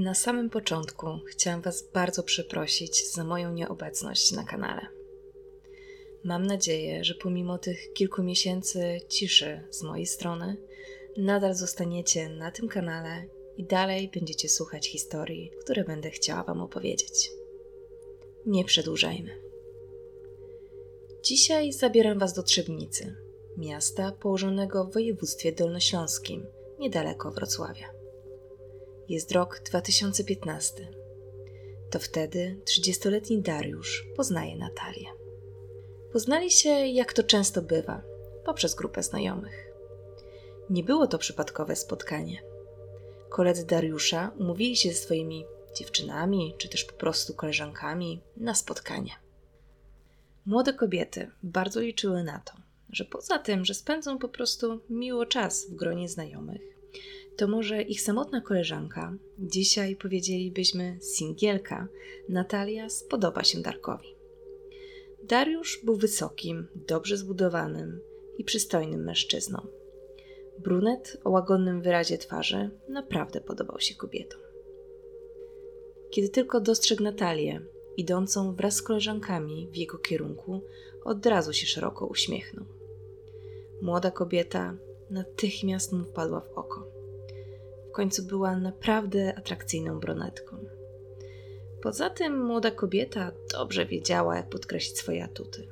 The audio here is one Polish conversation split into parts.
Na samym początku chciałam Was bardzo przeprosić za moją nieobecność na kanale. Mam nadzieję, że pomimo tych kilku miesięcy ciszy z mojej strony, nadal zostaniecie na tym kanale i dalej będziecie słuchać historii, które będę chciała Wam opowiedzieć. Nie przedłużajmy. Dzisiaj zabieram Was do Trzebnicy, miasta położonego w województwie dolnośląskim, niedaleko Wrocławia. Jest rok 2015. To wtedy 30-letni Dariusz poznaje Natalię. Poznali się, jak to często bywa, poprzez grupę znajomych. Nie było to przypadkowe spotkanie. Koledzy Dariusza umówili się ze swoimi dziewczynami, czy też po prostu koleżankami na spotkanie. Młode kobiety bardzo liczyły na to, że poza tym, że spędzą po prostu miło czas w gronie znajomych, to może ich samotna koleżanka, dzisiaj powiedzielibyśmy singielka, Natalia spodoba się Darkowi. Dariusz był wysokim, dobrze zbudowanym i przystojnym mężczyzną. Brunet o łagodnym wyrazie twarzy naprawdę podobał się kobietom. Kiedy tylko dostrzegł Natalię, idącą wraz z koleżankami w jego kierunku, od razu się szeroko uśmiechnął. Młoda kobieta natychmiast mu wpadła w oko. W końcu była naprawdę atrakcyjną brunetką. Poza tym młoda kobieta dobrze wiedziała, jak podkreślić swoje atuty.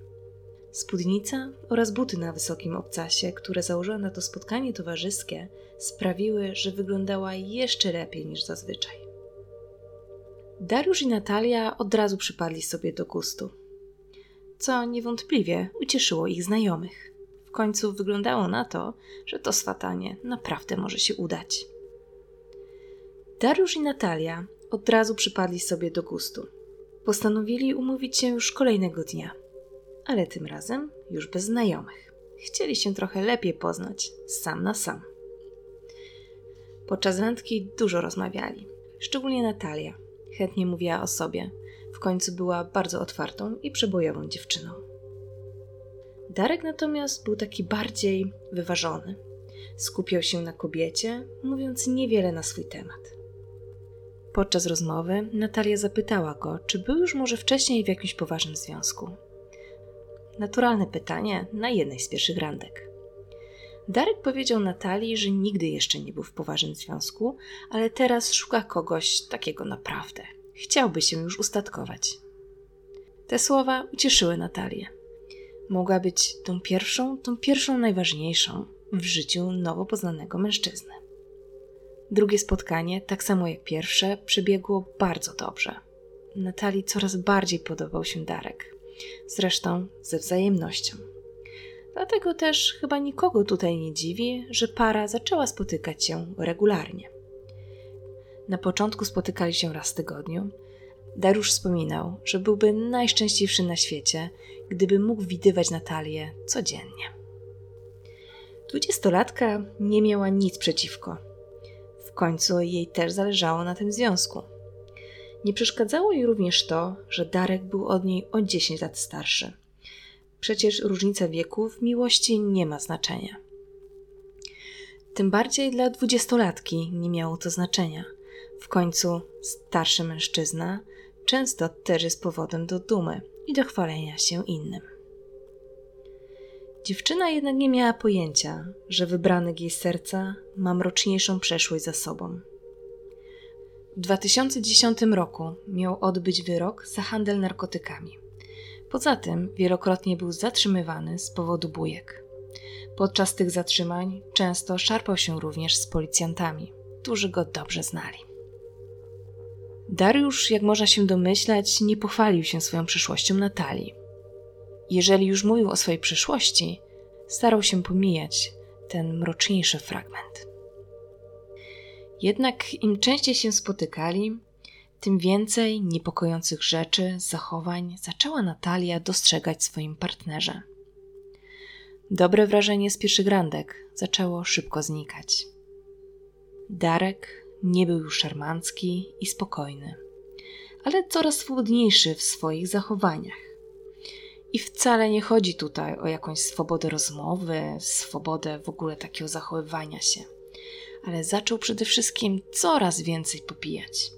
Spódnica oraz buty na wysokim obcasie, które założyła na to spotkanie towarzyskie, sprawiły, że wyglądała jeszcze lepiej niż zazwyczaj. Dariusz i Natalia od razu przypadli sobie do gustu, co niewątpliwie ucieszyło ich znajomych. W końcu wyglądało na to, że to swatanie naprawdę może się udać. Dariusz i Natalia od razu przypadli sobie do gustu. Postanowili umówić się już kolejnego dnia, ale tym razem już bez znajomych. Chcieli się trochę lepiej poznać, sam na sam. Podczas randki dużo rozmawiali, szczególnie Natalia. Chętnie mówiła o sobie. W końcu była bardzo otwartą i przebojową dziewczyną. Darek natomiast był taki bardziej wyważony. Skupiał się na kobiecie, mówiąc niewiele na swój temat. Podczas rozmowy Natalia zapytała go, czy był już może wcześniej w jakimś poważnym związku. Naturalne pytanie na jednej z pierwszych randek. Darek powiedział Natalii, że nigdy jeszcze nie był w poważnym związku, ale teraz szuka kogoś takiego naprawdę. Chciałby się już ustatkować. Te słowa ucieszyły Natalię. Mogła być tą pierwszą, tą pierwszą najważniejszą w życiu nowo poznanego mężczyzny. Drugie spotkanie, tak samo jak pierwsze, przebiegło bardzo dobrze. Natalii coraz bardziej podobał się Darek. Zresztą ze wzajemnością. Dlatego też chyba nikogo tutaj nie dziwi, że para zaczęła spotykać się regularnie. Na początku spotykali się raz w tygodniu. Dariusz wspominał, że byłby najszczęśliwszy na świecie, gdyby mógł widywać Natalię codziennie. Dwudziestolatka nie miała nic przeciwko końcu jej też zależało na tym związku. Nie przeszkadzało jej również to, że Darek był od niej o 10 lat starszy. Przecież różnica wieku w miłości nie ma znaczenia. Tym bardziej dla dwudziestolatki nie miało to znaczenia. W końcu starszy mężczyzna często też jest powodem do dumy i do chwalenia się innym. Dziewczyna jednak nie miała pojęcia, że wybrany jej serca ma mroczniejszą przeszłość za sobą. W 2010 roku miał odbyć wyrok za handel narkotykami. Poza tym wielokrotnie był zatrzymywany z powodu bujek. Podczas tych zatrzymań często szarpał się również z policjantami, którzy go dobrze znali. Dariusz, jak można się domyślać, nie pochwalił się swoją przyszłością Natalii. Jeżeli już mówił o swojej przyszłości, starał się pomijać ten mroczniejszy fragment. Jednak im częściej się spotykali, tym więcej niepokojących rzeczy, zachowań zaczęła Natalia dostrzegać w swoim partnerze. Dobre wrażenie z pierwszych randek zaczęło szybko znikać. Darek nie był już szarmancki i spokojny, ale coraz swobodniejszy w swoich zachowaniach. I wcale nie chodzi tutaj o jakąś swobodę rozmowy, swobodę w ogóle takiego zachowywania się, ale zaczął przede wszystkim coraz więcej popijać.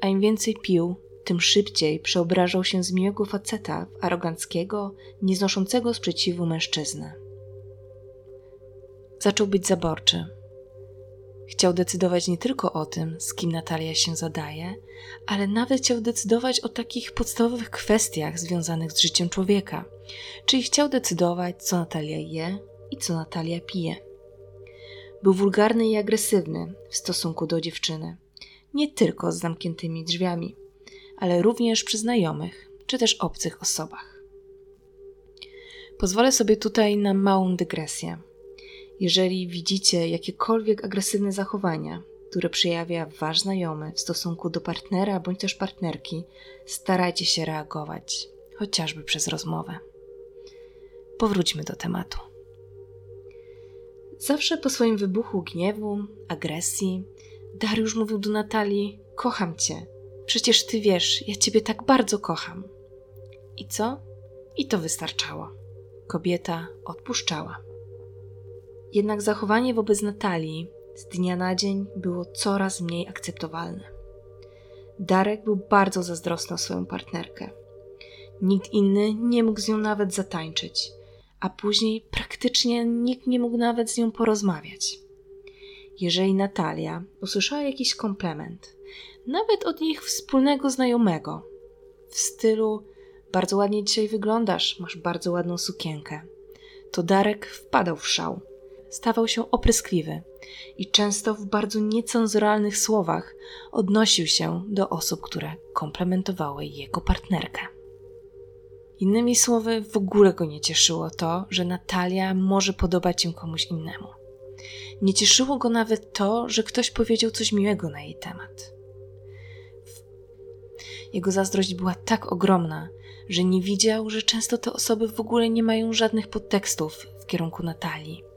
A im więcej pił, tym szybciej przeobrażał się z miłego faceta w aroganckiego, nieznoszącego sprzeciwu mężczyznę. Zaczął być zaborczy. Chciał decydować nie tylko o tym, z kim Natalia się zadaje, ale nawet chciał decydować o takich podstawowych kwestiach związanych z życiem człowieka. Czyli chciał decydować, co Natalia je i co Natalia pije. Był wulgarny i agresywny w stosunku do dziewczyny, nie tylko z zamkniętymi drzwiami, ale również przy znajomych czy też obcych osobach. Pozwolę sobie tutaj na małą dygresję. Jeżeli widzicie jakiekolwiek agresywne zachowania, które przejawia wasz znajomy w stosunku do partnera bądź też partnerki, starajcie się reagować, chociażby przez rozmowę. Powróćmy do tematu. Zawsze po swoim wybuchu gniewu, agresji, Dariusz mówił do Natalii: Kocham cię. Przecież ty wiesz, ja ciebie tak bardzo kocham. I co? I to wystarczało. Kobieta odpuszczała. Jednak zachowanie wobec Natalii z dnia na dzień było coraz mniej akceptowalne. Darek był bardzo zazdrosny o swoją partnerkę. Nikt inny nie mógł z nią nawet zatańczyć, a później praktycznie nikt nie mógł nawet z nią porozmawiać. Jeżeli Natalia usłyszała jakiś komplement, nawet od ich wspólnego znajomego, w stylu bardzo ładnie dzisiaj wyglądasz, masz bardzo ładną sukienkę, to Darek wpadał w szał stawał się opryskliwy i często w bardzo niecenzuralnych słowach odnosił się do osób, które komplementowały jego partnerkę. Innymi słowy, w ogóle go nie cieszyło to, że Natalia może podobać się komuś innemu. Nie cieszyło go nawet to, że ktoś powiedział coś miłego na jej temat. Jego zazdrość była tak ogromna, że nie widział, że często te osoby w ogóle nie mają żadnych podtekstów w kierunku Natalii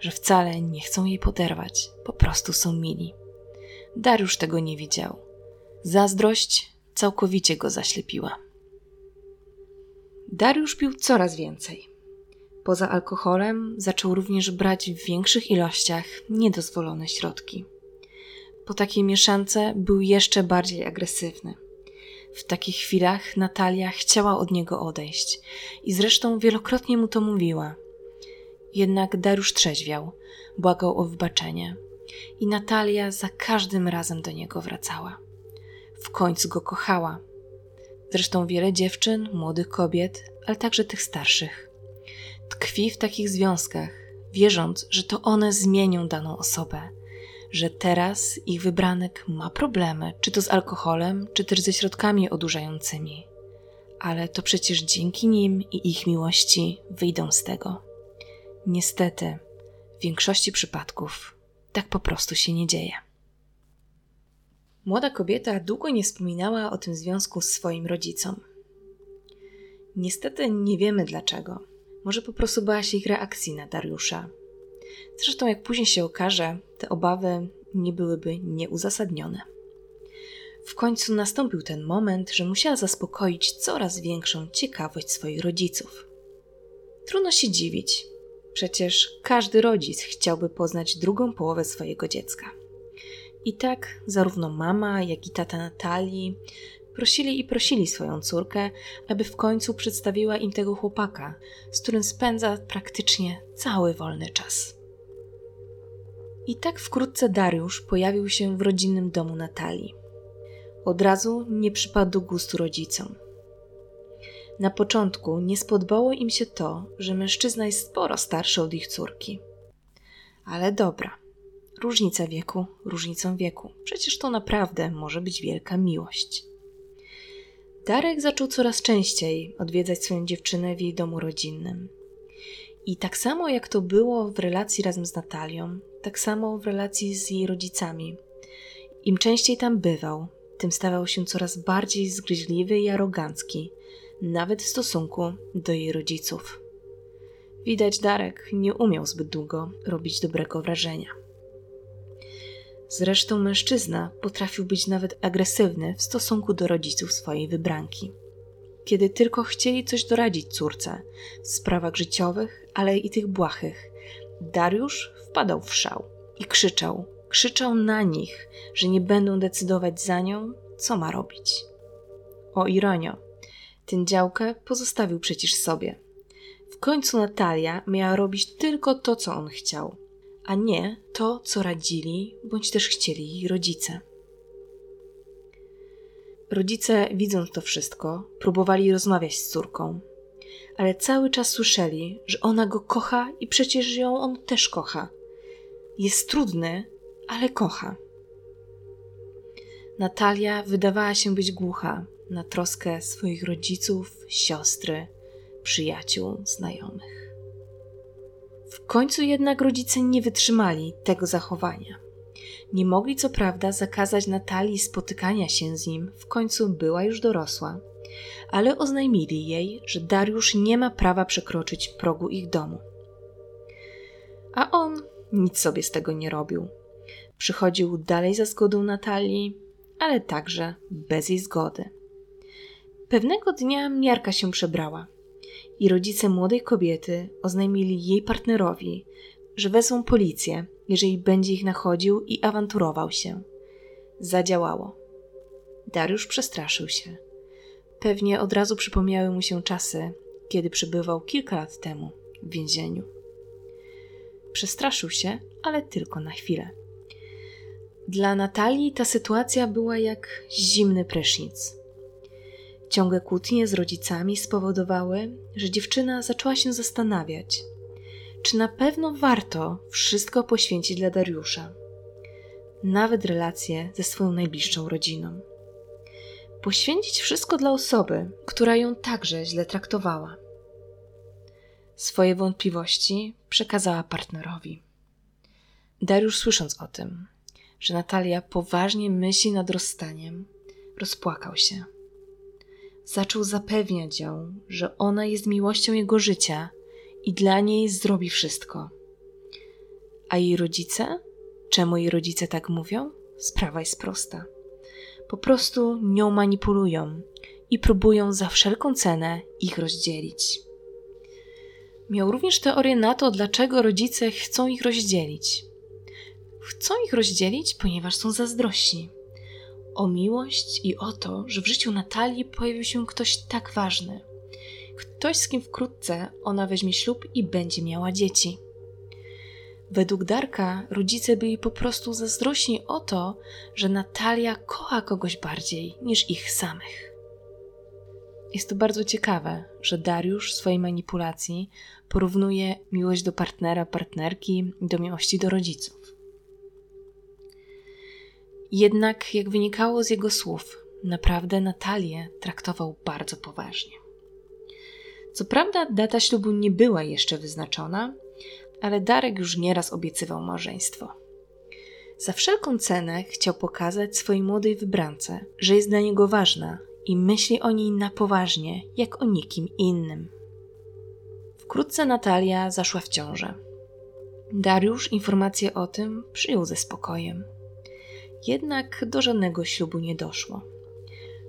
że wcale nie chcą jej poderwać, po prostu są mili. Dariusz tego nie widział. Zazdrość całkowicie go zaślepiła. Dariusz pił coraz więcej. Poza alkoholem zaczął również brać w większych ilościach niedozwolone środki. Po takiej mieszance był jeszcze bardziej agresywny. W takich chwilach Natalia chciała od niego odejść i zresztą wielokrotnie mu to mówiła – jednak Dariusz trzeźwiał, błagał o wybaczenie i Natalia za każdym razem do niego wracała. W końcu go kochała. Zresztą wiele dziewczyn, młodych kobiet, ale także tych starszych. Tkwi w takich związkach, wierząc, że to one zmienią daną osobę, że teraz ich wybranek ma problemy, czy to z alkoholem, czy też ze środkami odurzającymi. Ale to przecież dzięki nim i ich miłości wyjdą z tego. Niestety, w większości przypadków tak po prostu się nie dzieje. Młoda kobieta długo nie wspominała o tym związku swoim rodzicom. Niestety nie wiemy dlaczego. Może po prostu bała się ich reakcji na Dariusza. Zresztą, jak później się okaże, te obawy nie byłyby nieuzasadnione. W końcu nastąpił ten moment, że musiała zaspokoić coraz większą ciekawość swoich rodziców. Trudno się dziwić, Przecież każdy rodzic chciałby poznać drugą połowę swojego dziecka. I tak zarówno mama, jak i tata Natalii prosili i prosili swoją córkę, aby w końcu przedstawiła im tego chłopaka, z którym spędza praktycznie cały wolny czas. I tak wkrótce Dariusz pojawił się w rodzinnym domu Natalii. Od razu nie przypadł gustu rodzicom. Na początku nie spodobało im się to, że mężczyzna jest sporo starszy od ich córki. Ale dobra, różnica wieku, różnicą wieku. Przecież to naprawdę może być wielka miłość. Darek zaczął coraz częściej odwiedzać swoją dziewczynę w jej domu rodzinnym. I tak samo jak to było w relacji razem z Natalią, tak samo w relacji z jej rodzicami. Im częściej tam bywał, tym stawał się coraz bardziej zgryźliwy i arogancki, nawet w stosunku do jej rodziców. Widać, Darek nie umiał zbyt długo robić dobrego wrażenia. Zresztą mężczyzna potrafił być nawet agresywny w stosunku do rodziców swojej wybranki. Kiedy tylko chcieli coś doradzić córce w sprawach życiowych, ale i tych błahych, Dariusz wpadał w szał i krzyczał. Krzyczał na nich, że nie będą decydować za nią, co ma robić. O ironio, ten działkę pozostawił przecież sobie. W końcu Natalia miała robić tylko to, co on chciał, a nie to, co radzili bądź też chcieli jej rodzice. Rodzice, widząc to wszystko, próbowali rozmawiać z córką, ale cały czas słyszeli, że ona go kocha i przecież ją on też kocha. Jest trudny, ale kocha. Natalia wydawała się być głucha na troskę swoich rodziców, siostry, przyjaciół, znajomych. W końcu jednak rodzice nie wytrzymali tego zachowania. Nie mogli co prawda zakazać Natalii spotykania się z nim, w końcu była już dorosła, ale oznajmili jej, że Dariusz nie ma prawa przekroczyć progu ich domu. A on nic sobie z tego nie robił. Przychodził dalej za zgodą Natalii, ale także bez jej zgody. Pewnego dnia miarka się przebrała i rodzice młodej kobiety oznajmili jej partnerowi, że wezmą policję, jeżeli będzie ich nachodził i awanturował się. Zadziałało. Dariusz przestraszył się. Pewnie od razu przypomniały mu się czasy, kiedy przebywał kilka lat temu w więzieniu. Przestraszył się, ale tylko na chwilę. Dla Natalii ta sytuacja była jak zimny prysznic. Ciągłe kłótnie z rodzicami spowodowały, że dziewczyna zaczęła się zastanawiać, czy na pewno warto wszystko poświęcić dla Dariusza, nawet relacje ze swoją najbliższą rodziną. Poświęcić wszystko dla osoby, która ją także źle traktowała. Swoje wątpliwości przekazała partnerowi. Dariusz, słysząc o tym, że Natalia poważnie myśli nad rozstaniem, rozpłakał się. Zaczął zapewniać ją, że ona jest miłością jego życia i dla niej zrobi wszystko. A jej rodzice? Czemu jej rodzice tak mówią? Sprawa jest prosta. Po prostu nią manipulują i próbują za wszelką cenę ich rozdzielić. Miał również teorię na to, dlaczego rodzice chcą ich rozdzielić. Chcą ich rozdzielić, ponieważ są zazdrośni. O miłość i o to, że w życiu Natalii pojawił się ktoś tak ważny. Ktoś, z kim wkrótce ona weźmie ślub i będzie miała dzieci. Według Darka rodzice byli po prostu zazdrośni o to, że Natalia kocha kogoś bardziej niż ich samych. Jest to bardzo ciekawe, że Dariusz w swojej manipulacji porównuje miłość do partnera, partnerki do miłości do rodziców. Jednak, jak wynikało z jego słów, naprawdę Natalię traktował bardzo poważnie. Co prawda, data ślubu nie była jeszcze wyznaczona, ale Darek już nieraz obiecywał małżeństwo. Za wszelką cenę chciał pokazać swojej młodej wybrance, że jest dla niego ważna i myśli o niej na poważnie, jak o nikim innym. Wkrótce Natalia zaszła w ciążę. Dariusz informację o tym przyjął ze spokojem. Jednak do żadnego ślubu nie doszło.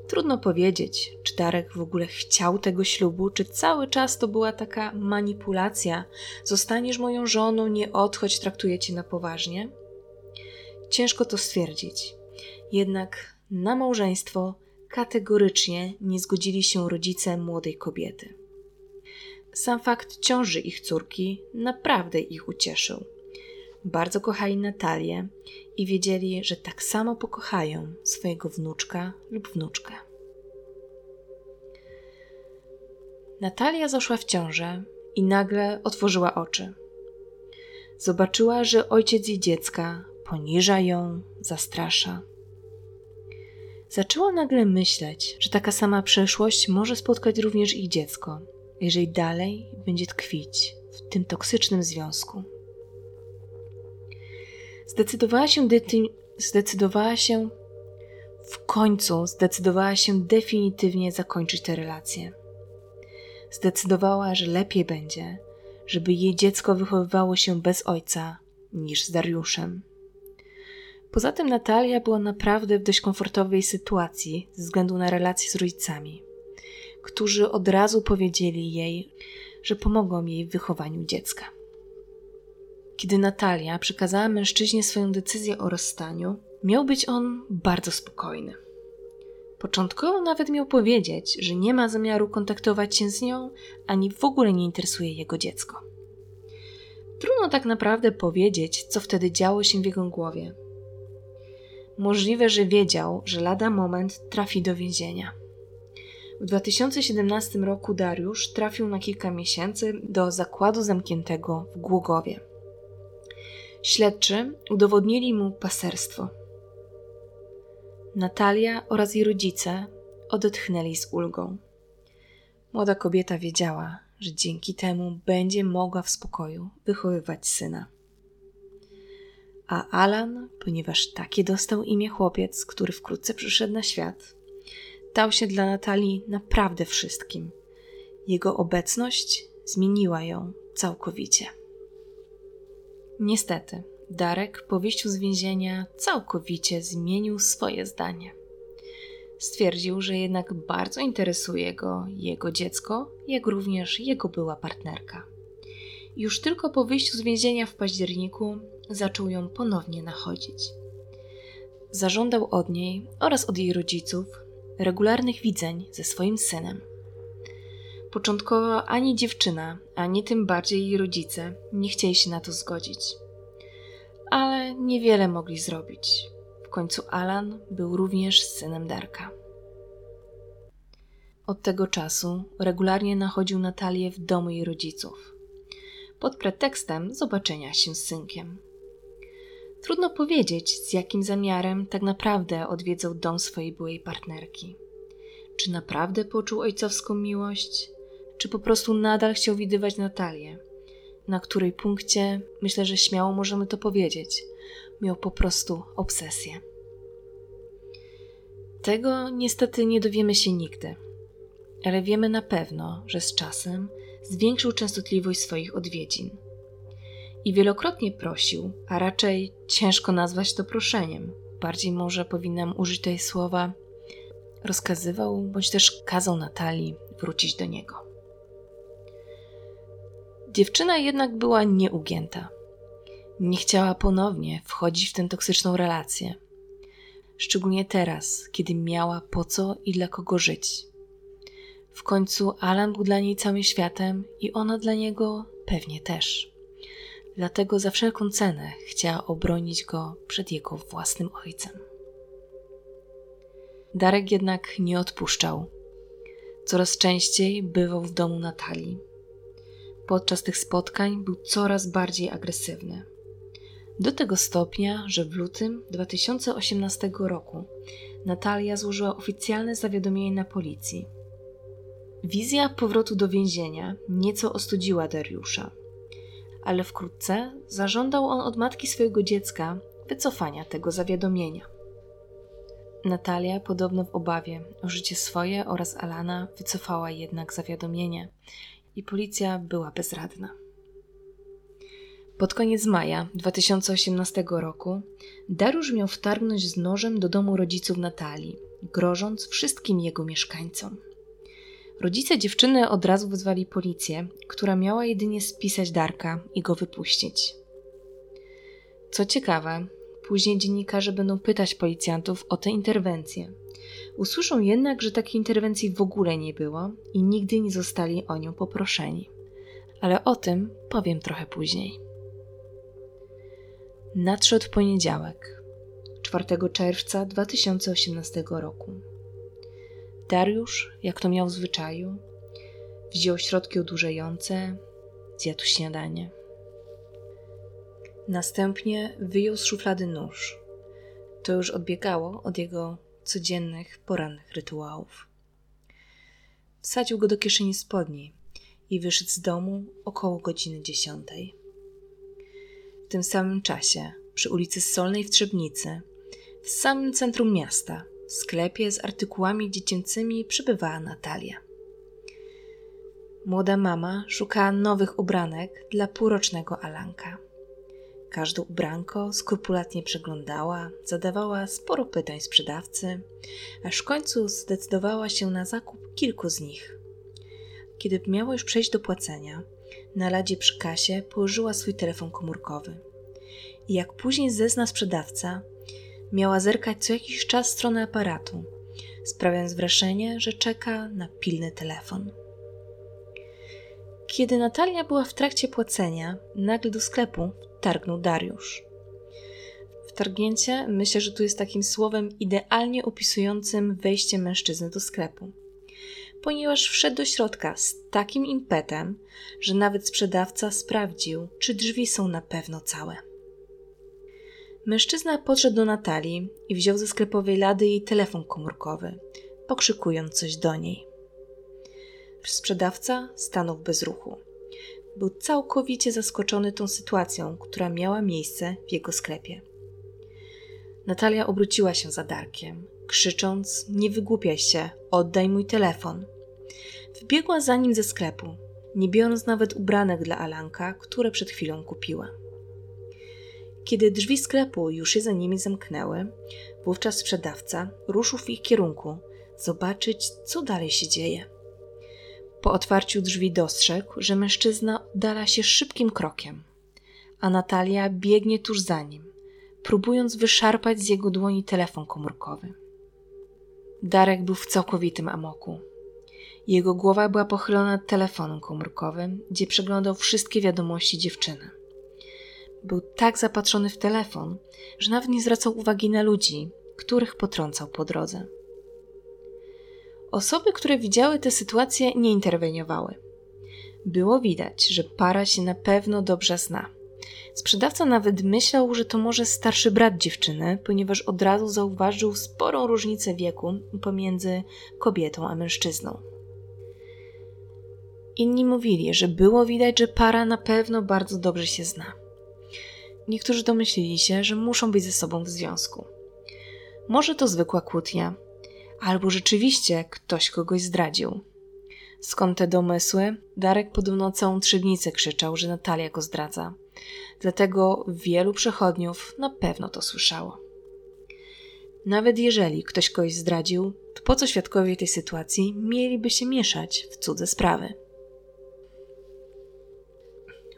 Trudno powiedzieć, czy Darek w ogóle chciał tego ślubu, czy cały czas to była taka manipulacja. Zostaniesz moją żoną, nie odchodź, traktuję cię na poważnie. Ciężko to stwierdzić. Jednak na małżeństwo kategorycznie nie zgodzili się rodzice młodej kobiety. Sam fakt ciąży ich córki naprawdę ich ucieszył. Bardzo kochali Natalię i wiedzieli, że tak samo pokochają swojego wnuczka lub wnuczkę. Natalia zaszła w ciążę i nagle otworzyła oczy. Zobaczyła, że ojciec jej dziecka poniża ją, zastrasza. Zaczęła nagle myśleć, że taka sama przeszłość może spotkać również ich dziecko, jeżeli dalej będzie tkwić w tym toksycznym związku. Zdecydowała się, zdecydowała się w końcu, zdecydowała się definitywnie zakończyć tę relację. Zdecydowała, że lepiej będzie, żeby jej dziecko wychowywało się bez ojca niż z Dariuszem. Poza tym Natalia była naprawdę w dość komfortowej sytuacji ze względu na relacje z rodzicami, którzy od razu powiedzieli jej, że pomogą jej w wychowaniu dziecka. Kiedy Natalia przekazała mężczyźnie swoją decyzję o rozstaniu, miał być on bardzo spokojny. Początkowo nawet miał powiedzieć, że nie ma zamiaru kontaktować się z nią, ani w ogóle nie interesuje jego dziecko. Trudno tak naprawdę powiedzieć, co wtedy działo się w jego głowie. Możliwe, że wiedział, że lada moment trafi do więzienia. W 2017 roku Dariusz trafił na kilka miesięcy do zakładu zamkniętego w Głogowie. Śledczy udowodnili mu paserstwo. Natalia oraz jej rodzice odetchnęli z ulgą. Młoda kobieta wiedziała, że dzięki temu będzie mogła w spokoju wychowywać syna. A Alan, ponieważ takie dostał imię chłopiec, który wkrótce przyszedł na świat, stał się dla Natalii naprawdę wszystkim. Jego obecność zmieniła ją całkowicie. Niestety, Darek po wyjściu z więzienia całkowicie zmienił swoje zdanie. Stwierdził, że jednak bardzo interesuje go jego dziecko, jak również jego była partnerka. Już tylko po wyjściu z więzienia w październiku zaczął ją ponownie nachodzić. Zażądał od niej oraz od jej rodziców regularnych widzeń ze swoim synem. Początkowo ani dziewczyna, ani tym bardziej jej rodzice nie chcieli się na to zgodzić. Ale niewiele mogli zrobić. W końcu Alan był również synem Darka. Od tego czasu regularnie nachodził Natalię w domu jej rodziców, pod pretekstem zobaczenia się z synkiem. Trudno powiedzieć, z jakim zamiarem tak naprawdę odwiedzał dom swojej byłej partnerki. Czy naprawdę poczuł ojcowską miłość, czy po prostu nadal chciał widywać Natalię, na której punkcie, myślę, że śmiało możemy to powiedzieć, miał po prostu obsesję. Tego niestety nie dowiemy się nigdy, ale wiemy na pewno, że z czasem zwiększył częstotliwość swoich odwiedzin – i wielokrotnie prosił, a raczej ciężko nazwać to proszeniem. Bardziej może powinnam użyć tej słowa rozkazywał bądź też kazał Natalii wrócić do niego. Dziewczyna jednak była nieugięta. Nie chciała ponownie wchodzić w tę toksyczną relację. Szczególnie teraz, kiedy miała po co i dla kogo żyć. W końcu Alan był dla niej całym światem i ona dla niego pewnie też dlatego za wszelką cenę chciała obronić go przed jego własnym ojcem. Darek jednak nie odpuszczał. Coraz częściej bywał w domu Natalii. Podczas tych spotkań był coraz bardziej agresywny. Do tego stopnia, że w lutym 2018 roku Natalia złożyła oficjalne zawiadomienie na policji. Wizja powrotu do więzienia nieco ostudziła Dariusza ale wkrótce zażądał on od matki swojego dziecka wycofania tego zawiadomienia. Natalia, podobno w obawie o życie swoje oraz Alana, wycofała jednak zawiadomienie i policja była bezradna. Pod koniec maja 2018 roku Dariusz miał wtargnąć z nożem do domu rodziców Natalii, grożąc wszystkim jego mieszkańcom. Rodzice dziewczyny od razu wezwali policję, która miała jedynie spisać Darka i go wypuścić. Co ciekawe, później dziennikarze będą pytać policjantów o tę interwencję. Usłyszą jednak, że takiej interwencji w ogóle nie było i nigdy nie zostali o nią poproszeni. Ale o tym powiem trochę później. Nadszedł poniedziałek, 4 czerwca 2018 roku. Dariusz, jak to miał w zwyczaju, wziął środki odurzające, zjadł śniadanie. Następnie wyjął z szuflady nóż. To już odbiegało od jego codziennych, porannych rytuałów. Wsadził go do kieszeni spodni i wyszedł z domu około godziny dziesiątej. W tym samym czasie, przy ulicy Solnej w Trzebnicy, w samym centrum miasta, w sklepie z artykułami dziecięcymi przybywała Natalia. Młoda mama szukała nowych ubranek dla półrocznego Alanka. Każde ubranko skrupulatnie przeglądała, zadawała sporo pytań sprzedawcy, aż w końcu zdecydowała się na zakup kilku z nich. Kiedy miało już przejść do płacenia, Na ladzie przy kasie położyła swój telefon komórkowy. I jak później zezna sprzedawca, miała zerkać co jakiś czas stronę aparatu, sprawiając wrażenie, że czeka na pilny telefon. Kiedy Natalia była w trakcie płacenia, nagle do sklepu targnął Dariusz. Wtargnięcie myślę, że tu jest takim słowem idealnie opisującym wejście mężczyzny do sklepu. Ponieważ wszedł do środka z takim impetem, że nawet sprzedawca sprawdził, czy drzwi są na pewno całe. Mężczyzna podszedł do Natalii i wziął ze sklepowej lady jej telefon komórkowy, pokrzykując coś do niej. Sprzedawca stanął bez ruchu. Był całkowicie zaskoczony tą sytuacją, która miała miejsce w jego sklepie. Natalia obróciła się za Darkiem, krzycząc: Nie wygłupiaj się, oddaj mój telefon. Wbiegła za nim ze sklepu, nie biorąc nawet ubranek dla Alanka, które przed chwilą kupiła. Kiedy drzwi sklepu już się za nimi zamknęły, wówczas sprzedawca ruszył w ich kierunku, zobaczyć, co dalej się dzieje. Po otwarciu drzwi dostrzegł, że mężczyzna oddala się szybkim krokiem, a Natalia biegnie tuż za nim, próbując wyszarpać z jego dłoni telefon komórkowy. Darek był w całkowitym amoku. Jego głowa była pochylona nad telefonem komórkowym, gdzie przeglądał wszystkie wiadomości dziewczyny. Był tak zapatrzony w telefon, że nawet nie zwracał uwagi na ludzi, których potrącał po drodze. Osoby, które widziały tę sytuację, nie interweniowały. Było widać, że para się na pewno dobrze zna. Sprzedawca nawet myślał, że to może starszy brat dziewczyny, ponieważ od razu zauważył sporą różnicę wieku pomiędzy kobietą a mężczyzną. Inni mówili, że było widać, że para na pewno bardzo dobrze się zna. Niektórzy domyślili się, że muszą być ze sobą w związku. Może to zwykła kłótnia, albo rzeczywiście ktoś kogoś zdradził. Skąd te domysły? Darek podobno całą trzydnicę krzyczał, że Natalia go zdradza. Dlatego wielu przechodniów na pewno to słyszało. Nawet jeżeli ktoś kogoś zdradził, to po co świadkowie tej sytuacji mieliby się mieszać w cudze sprawy?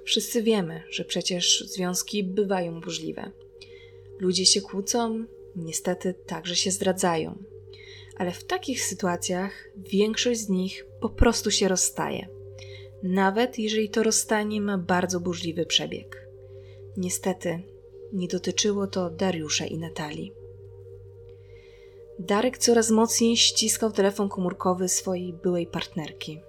Wszyscy wiemy, że przecież związki bywają burzliwe. Ludzie się kłócą, niestety także się zdradzają. Ale w takich sytuacjach większość z nich po prostu się rozstaje, nawet jeżeli to rozstanie ma bardzo burzliwy przebieg. Niestety, nie dotyczyło to Dariusza i Natalii. Darek coraz mocniej ściskał telefon komórkowy swojej byłej partnerki.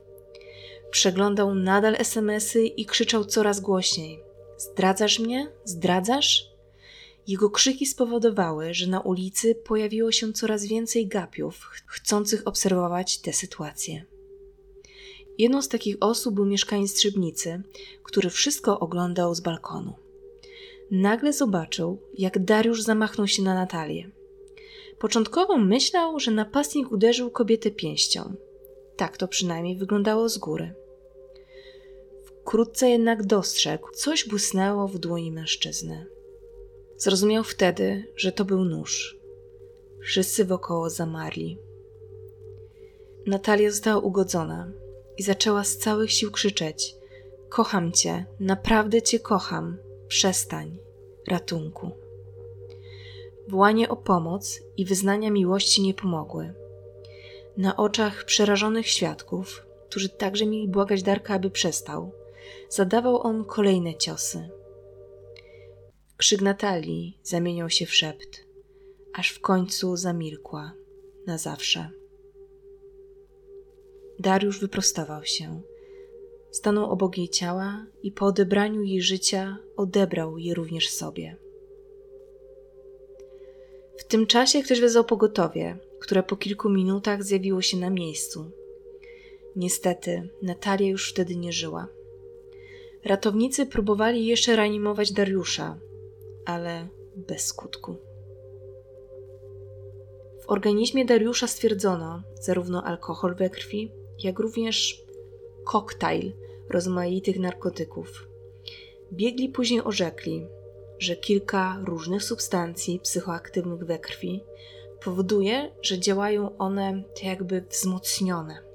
Przeglądał nadal SMSy i krzyczał coraz głośniej: Zdradzasz mnie? Zdradzasz? Jego krzyki spowodowały, że na ulicy pojawiło się coraz więcej gapiów, chcących obserwować tę sytuację. Jedną z takich osób był mieszkaniec Trzebnicy, który wszystko oglądał z balkonu. Nagle zobaczył, jak Dariusz zamachnął się na Natalię. Początkowo myślał, że napastnik uderzył kobietę pięścią. Tak to przynajmniej wyglądało z góry. Wkrótce jednak dostrzegł, coś błysnęło w dłoni mężczyzny. Zrozumiał wtedy, że to był nóż. Wszyscy wokoło zamarli. Natalia została ugodzona i zaczęła z całych sił krzyczeć: Kocham cię, naprawdę cię kocham, przestań, ratunku. Wołanie o pomoc i wyznania miłości nie pomogły. Na oczach przerażonych świadków, którzy także mieli błagać Darka, aby przestał, zadawał on kolejne ciosy. Krzyk Natalii zamieniał się w szept, aż w końcu zamilkła na zawsze. Dariusz wyprostował się. Stanął obok jej ciała i po odebraniu jej życia odebrał je również sobie. W tym czasie ktoś wezwał pogotowie, które po kilku minutach zjawiło się na miejscu. Niestety, Natalia już wtedy nie żyła. Ratownicy próbowali jeszcze reanimować Dariusza, ale bez skutku. W organizmie Dariusza stwierdzono zarówno alkohol we krwi, jak również koktajl rozmaitych narkotyków. Biegli później orzekli, że kilka różnych substancji psychoaktywnych we krwi powoduje, że działają one tak jakby wzmocnione.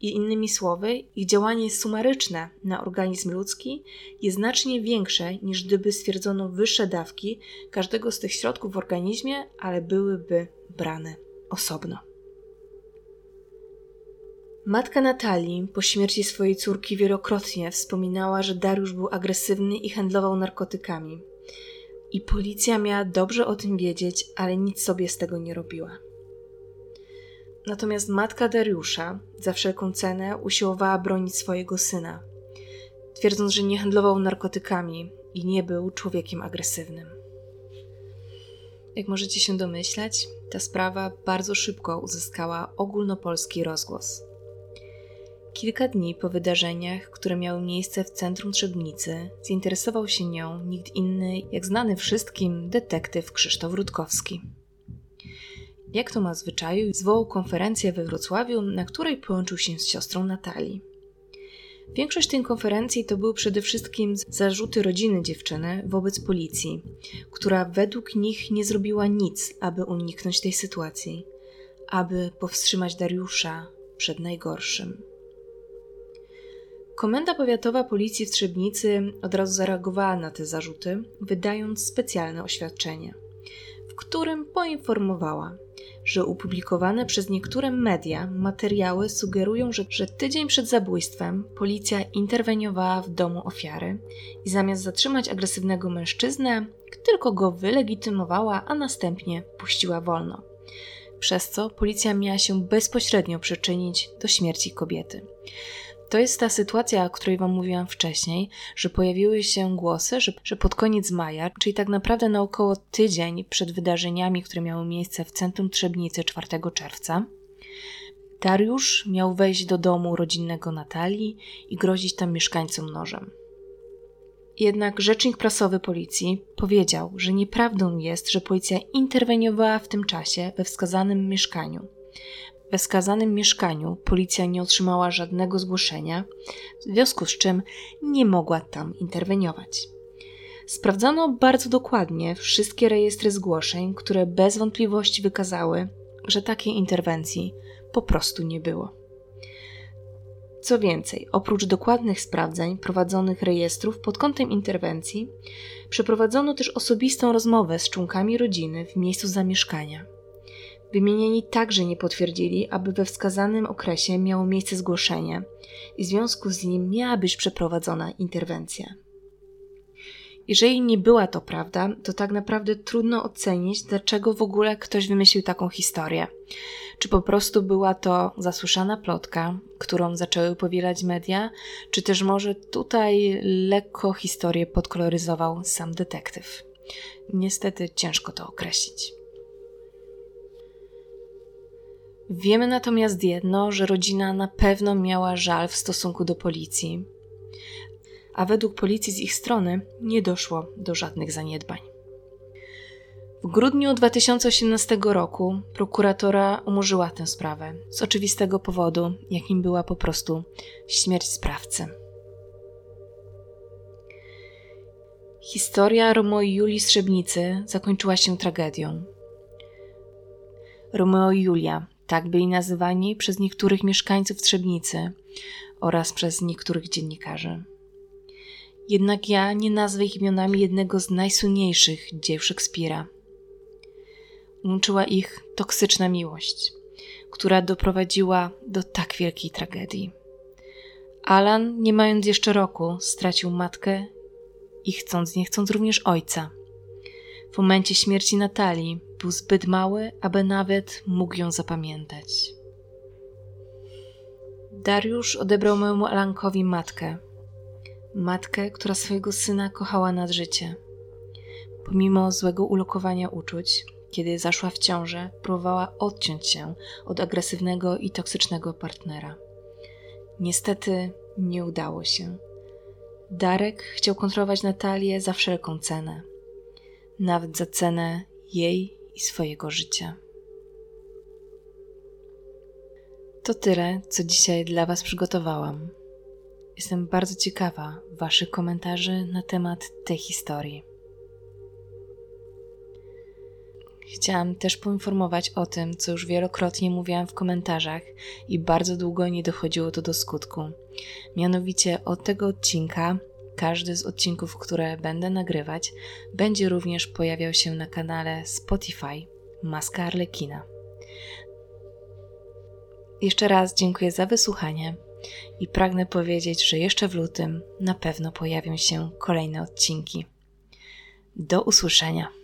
I innymi słowy, ich działanie sumaryczne na organizm ludzki jest znacznie większe niż gdyby stwierdzono wyższe dawki każdego z tych środków w organizmie, ale byłyby brane osobno. Matka Natalii po śmierci swojej córki wielokrotnie wspominała, że Dariusz był agresywny i handlował narkotykami. I policja miała dobrze o tym wiedzieć, ale nic sobie z tego nie robiła. Natomiast matka Dariusza za wszelką cenę usiłowała bronić swojego syna, twierdząc, że nie handlował narkotykami i nie był człowiekiem agresywnym. Jak możecie się domyślać, ta sprawa bardzo szybko uzyskała ogólnopolski rozgłos. Kilka dni po wydarzeniach, które miały miejsce w centrum Trzebnicy, zinteresował się nią nikt inny jak znany wszystkim detektyw Krzysztof Rutkowski. Jak to ma zwyczaju, zwołał konferencję we Wrocławiu, na której połączył się z siostrą Natalii. Większość tej konferencji to były przede wszystkim zarzuty rodziny dziewczyny wobec policji, która według nich nie zrobiła nic, aby uniknąć tej sytuacji, aby powstrzymać Dariusza przed najgorszym. Komenda Powiatowa Policji w Trzebnicy od razu zareagowała na te zarzuty, wydając specjalne oświadczenie, w którym poinformowała, że opublikowane przez niektóre media materiały sugerują, że, że tydzień przed zabójstwem policja interweniowała w domu ofiary i zamiast zatrzymać agresywnego mężczyznę, tylko go wylegitymowała, a następnie puściła wolno. Przez co policja miała się bezpośrednio przyczynić do śmierci kobiety. To jest ta sytuacja, o której Wam mówiłam wcześniej, że pojawiły się głosy, że, że pod koniec maja, czyli tak naprawdę na około tydzień przed wydarzeniami, które miały miejsce w centrum Trzebnicy 4 czerwca, Dariusz miał wejść do domu rodzinnego Natalii i grozić tam mieszkańcom nożem. Jednak rzecznik prasowy policji powiedział, że nieprawdą jest, że policja interweniowała w tym czasie we wskazanym mieszkaniu. We wskazanym mieszkaniu policja nie otrzymała żadnego zgłoszenia, w związku z czym nie mogła tam interweniować. Sprawdzano bardzo dokładnie wszystkie rejestry zgłoszeń, które bez wątpliwości wykazały, że takiej interwencji po prostu nie było. Co więcej, oprócz dokładnych sprawdzeń prowadzonych rejestrów pod kątem interwencji, przeprowadzono też osobistą rozmowę z członkami rodziny w miejscu zamieszkania. Wymienieni także nie potwierdzili, aby we wskazanym okresie miało miejsce zgłoszenie i w związku z nim miała być przeprowadzona interwencja. Jeżeli nie była to prawda, to tak naprawdę trudno ocenić, dlaczego w ogóle ktoś wymyślił taką historię. Czy po prostu była to zasłyszana plotka, którą zaczęły powielać media, czy też może tutaj lekko historię podkoloryzował sam detektyw. Niestety ciężko to określić. Wiemy natomiast jedno, że rodzina na pewno miała żal w stosunku do policji, a według policji z ich strony nie doszło do żadnych zaniedbań. W grudniu 2018 roku prokuratora umorzyła tę sprawę z oczywistego powodu, jakim była po prostu śmierć sprawcy. Historia Romo i Julii Strzebnicy zakończyła się tragedią. Romeo i Julia tak byli nazywani przez niektórych mieszkańców Trzebnicy oraz przez niektórych dziennikarzy. Jednak ja nie nazwę ich imionami jednego z najsłynniejszych dzieł Szekspira. Łączyła ich toksyczna miłość, która doprowadziła do tak wielkiej tragedii. Alan, nie mając jeszcze roku, stracił matkę i chcąc nie chcąc również ojca. W momencie śmierci Natalii był zbyt mały, aby nawet mógł ją zapamiętać. Dariusz odebrał mojemu Alankowi matkę. Matkę, która swojego syna kochała nad życie. Pomimo złego ulokowania uczuć, kiedy zaszła w ciążę, próbowała odciąć się od agresywnego i toksycznego partnera. Niestety nie udało się. Darek chciał kontrolować Natalię za wszelką cenę, nawet za cenę jej i swojego życia. To tyle, co dzisiaj dla Was przygotowałam. Jestem bardzo ciekawa Waszych komentarzy na temat tej historii. chciałam też poinformować o tym, co już wielokrotnie mówiłam w komentarzach i bardzo długo nie dochodziło to do skutku. Mianowicie od tego odcinka, każdy z odcinków, które będę nagrywać, będzie również pojawiał się na kanale Spotify Maska Arlekina. Jeszcze raz dziękuję za wysłuchanie i pragnę powiedzieć, że jeszcze w lutym na pewno pojawią się kolejne odcinki. Do usłyszenia.